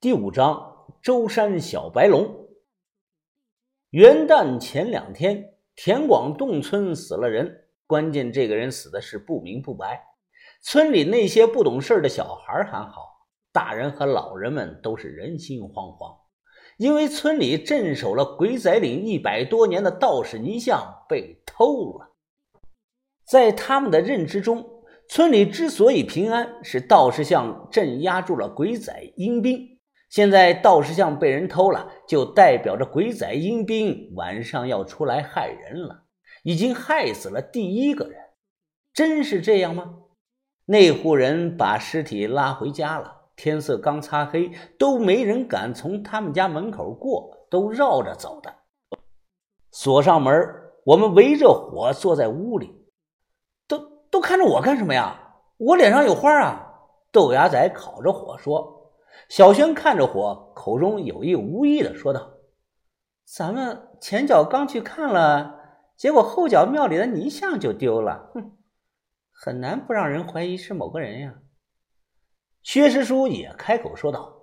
第五章，舟山小白龙。元旦前两天，田广洞村死了人，关键这个人死的是不明不白。村里那些不懂事的小孩还好，大人和老人们都是人心惶惶，因为村里镇守了鬼仔岭一百多年的道士泥像被偷了。在他们的认知中，村里之所以平安，是道士像镇压住了鬼仔阴兵。现在道士像被人偷了，就代表着鬼仔阴兵晚上要出来害人了，已经害死了第一个人。真是这样吗？那户人把尸体拉回家了，天色刚擦黑，都没人敢从他们家门口过，都绕着走的。锁上门，我们围着火坐在屋里，都都看着我干什么呀？我脸上有花啊！豆芽仔烤着火说。小轩看着火，口中有意无意的说道：“咱们前脚刚去看了，结果后脚庙里的泥像就丢了，哼，很难不让人怀疑是某个人呀。”薛师叔也开口说道：“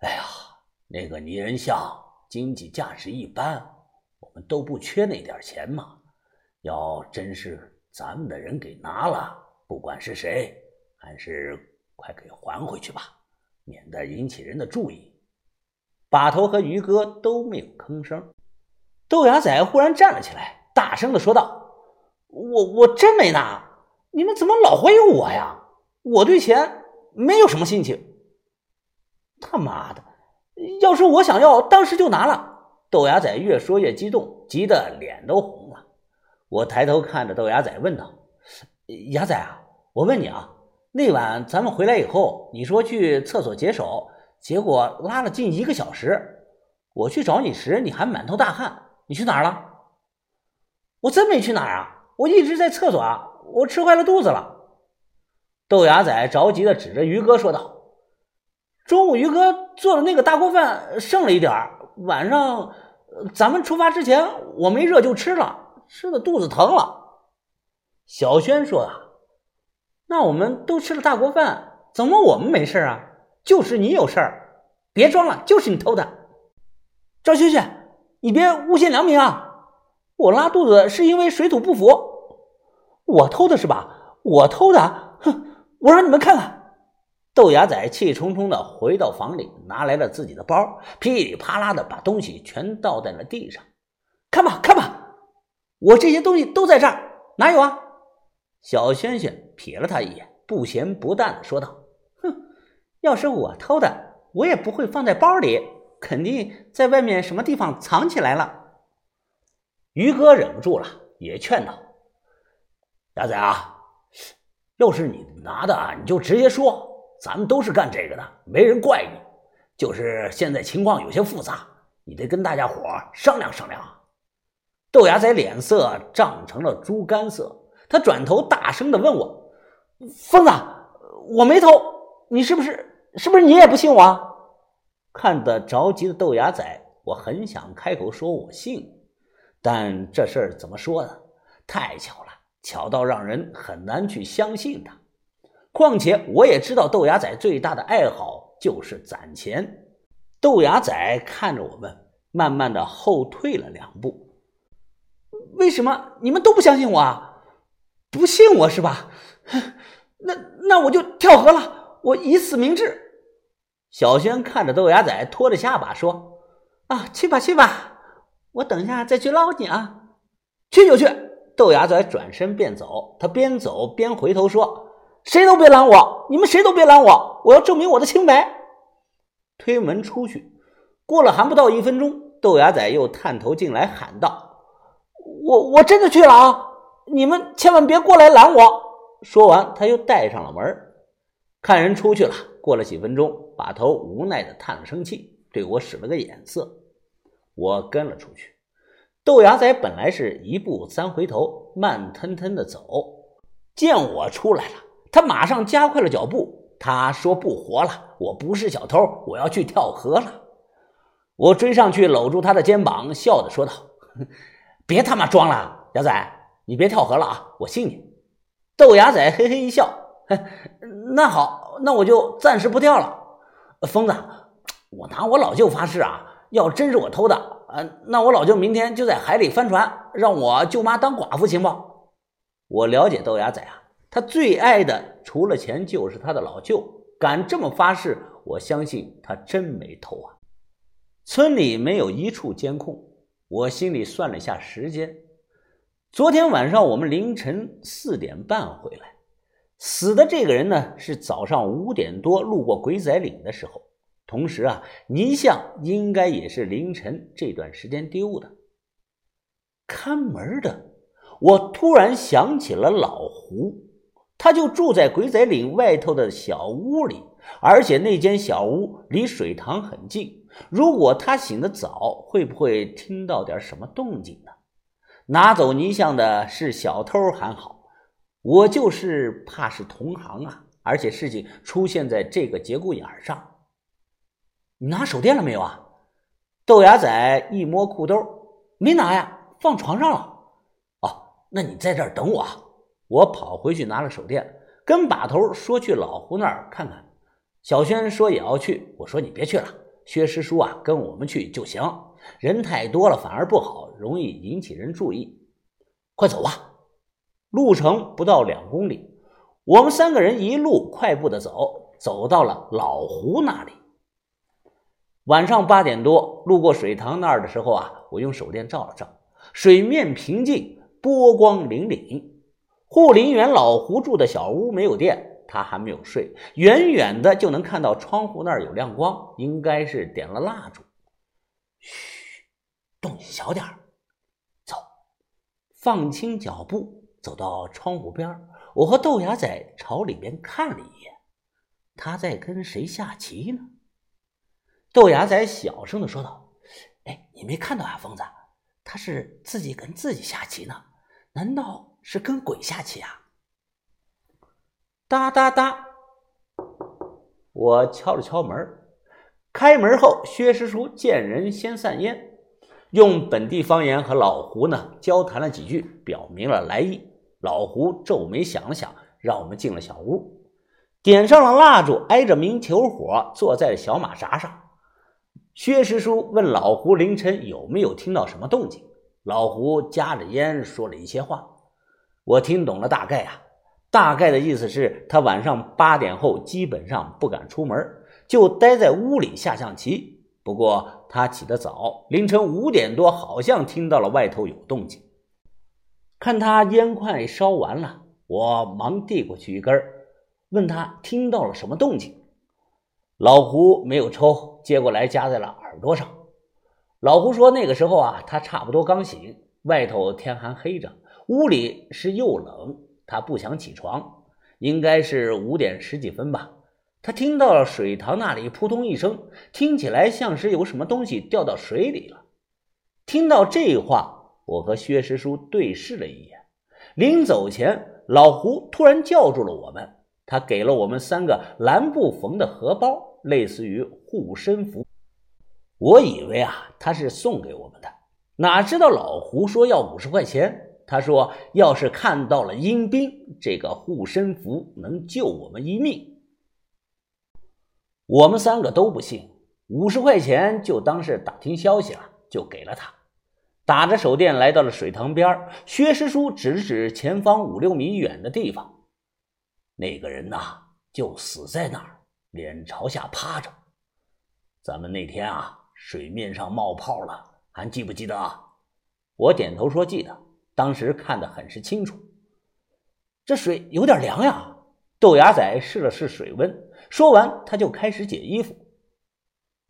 哎呀，那个泥人像经济价值一般，我们都不缺那点钱嘛。要真是咱们的人给拿了，不管是谁，还是快给还回去吧。”免得引起人的注意，把头和于哥都没有吭声。豆芽仔忽然站了起来，大声的说道：“我我真没拿，你们怎么老怀疑我呀？我对钱没有什么心情。他妈的，要是我想要，当时就拿了。”豆芽仔越说越激动，急得脸都红了。我抬头看着豆芽仔，问道：“芽仔啊，我问你啊。”那晚咱们回来以后，你说去厕所解手，结果拉了近一个小时。我去找你时，你还满头大汗。你去哪儿了？我真没去哪儿啊，我一直在厕所啊。我吃坏了肚子了。豆芽仔着急的指着于哥说道：“中午于哥做的那个大锅饭剩了一点晚上咱们出发之前我没热就吃了，吃的肚子疼了。”小轩说啊。那我们都吃了大锅饭，怎么我们没事啊？就是你有事儿，别装了，就是你偷的。赵学学，你别诬陷良民啊！我拉肚子是因为水土不服，我偷的是吧？我偷的，哼！我让你们看看。豆芽仔气冲冲的回到房里，拿来了自己的包，噼里啪啦的把东西全倒在了地上。看吧，看吧，我这些东西都在这儿，哪有啊？小轩轩瞥了他一眼，不咸不淡的说道：“哼，要是我偷的，我也不会放在包里，肯定在外面什么地方藏起来了。”于哥忍不住了，也劝道：“鸭仔啊，要是你拿的，你就直接说，咱们都是干这个的，没人怪你。就是现在情况有些复杂，你得跟大家伙商量商量。”豆芽仔脸色涨成了猪肝色。他转头大声的问我：“疯子，我没偷，你是不是？是不是你也不信我？”看得着急的豆芽仔，我很想开口说我信，但这事儿怎么说呢？太巧了，巧到让人很难去相信他。况且我也知道豆芽仔最大的爱好就是攒钱。豆芽仔看着我们，慢慢的后退了两步。为什么你们都不相信我啊？不信我是吧？那那我就跳河了，我以死明志。小轩看着豆芽仔，拖着下巴说：“啊，去吧去吧，我等下再去捞你啊。”去就去。豆芽仔转身便走，他边走边回头说：“谁都别拦我，你们谁都别拦我，我要证明我的清白。”推门出去，过了还不到一分钟，豆芽仔又探头进来喊道：“我我真的去了啊！”你们千万别过来拦我！说完，他又带上了门。看人出去了。过了几分钟，把头无奈的叹了声气，对我使了个眼色。我跟了出去。豆芽仔本来是一步三回头，慢吞吞的走，见我出来了，他马上加快了脚步。他说：“不活了，我不是小偷，我要去跳河了。”我追上去搂住他的肩膀，笑着说道：“别他妈装了，芽仔。”你别跳河了啊！我信你。豆芽仔嘿嘿一笑，那好，那我就暂时不跳了。疯子，我拿我老舅发誓啊，要真是我偷的，呃，那我老舅明天就在海里翻船，让我舅妈当寡妇，行不？我了解豆芽仔啊，他最爱的除了钱就是他的老舅，敢这么发誓，我相信他真没偷啊。村里没有一处监控，我心里算了一下时间。昨天晚上我们凌晨四点半回来，死的这个人呢是早上五点多路过鬼仔岭的时候，同时啊，泥像应该也是凌晨这段时间丢的。看门的，我突然想起了老胡，他就住在鬼仔岭外头的小屋里，而且那间小屋离水塘很近。如果他醒得早，会不会听到点什么动静呢？拿走泥像的是小偷还好，我就是怕是同行啊！而且事情出现在这个节骨眼上。你拿手电了没有啊？豆芽仔一摸裤兜，没拿呀，放床上了。哦，那你在这儿等我啊！我跑回去拿了手电，跟把头说去老胡那儿看看。小轩说也要去，我说你别去了，薛师叔啊，跟我们去就行。人太多了反而不好，容易引起人注意。快走吧，路程不到两公里，我们三个人一路快步的走，走到了老胡那里。晚上八点多，路过水塘那儿的时候啊，我用手电照了照，水面平静，波光粼粼。护林员老胡住的小屋没有电，他还没有睡，远远的就能看到窗户那儿有亮光，应该是点了蜡烛。嘘，动静小点儿走，放轻脚步走到窗户边我和豆芽仔朝里边看了一眼，他在跟谁下棋呢？豆芽仔小声的说道：“哎，你没看到啊，疯子，他是自己跟自己下棋呢，难道是跟鬼下棋啊？”哒哒哒，我敲了敲门。开门后，薛师叔见人先散烟，用本地方言和老胡呢交谈了几句，表明了来意。老胡皱眉想了想，让我们进了小屋，点上了蜡烛，挨着明球火，坐在小马扎上。薛师叔问老胡凌晨有没有听到什么动静，老胡夹着烟说了一些话，我听懂了大概啊，大概的意思是他晚上八点后基本上不敢出门。就待在屋里下象棋。不过他起得早，凌晨五点多，好像听到了外头有动静。看他烟快烧完了，我忙递过去一根，问他听到了什么动静。老胡没有抽，接过来夹在了耳朵上。老胡说：“那个时候啊，他差不多刚醒，外头天还黑着，屋里是又冷，他不想起床，应该是五点十几分吧。”他听到了水塘那里扑通一声，听起来像是有什么东西掉到水里了。听到这话，我和薛师叔对视了一眼。临走前，老胡突然叫住了我们，他给了我们三个蓝布缝的荷包，类似于护身符。我以为啊，他是送给我们的，哪知道老胡说要五十块钱。他说，要是看到了阴兵，这个护身符能救我们一命。我们三个都不信，五十块钱就当是打听消息了，就给了他。打着手电来到了水塘边薛师叔指了指前方五六米远的地方，那个人呐，就死在那儿，脸朝下趴着。咱们那天啊，水面上冒泡了，还记不记得？啊？我点头说记得，当时看得很是清楚。这水有点凉呀。豆芽仔试了试水温。说完，他就开始解衣服。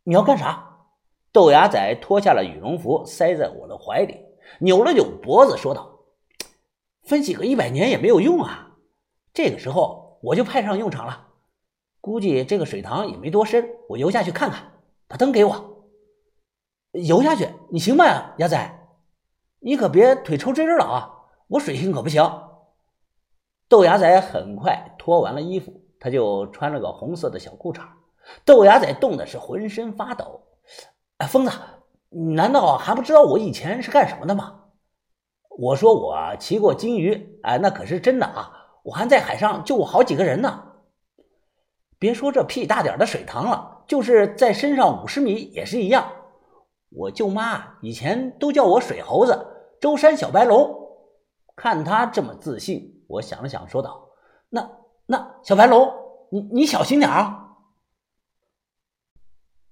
你要干啥？豆芽仔脱下了羽绒服，塞在我的怀里，扭了扭脖子，说道：“分析个一百年也没有用啊！这个时候我就派上用场了。估计这个水塘也没多深，我游下去看看。把灯给我。游下去，你行吗呀，芽仔？你可别腿抽筋了啊！我水性可不行。”豆芽仔很快脱完了衣服。他就穿了个红色的小裤衩。豆芽仔冻的是浑身发抖。哎，疯子，难道还不知道我以前是干什么的吗？我说我骑过金鱼，哎，那可是真的啊！我还在海上救过好几个人呢。别说这屁大点的水塘了，就是在身上五十米也是一样。我舅妈以前都叫我水猴子、舟山小白龙。看他这么自信，我想了想，说道：“那那小白龙你你小心点啊。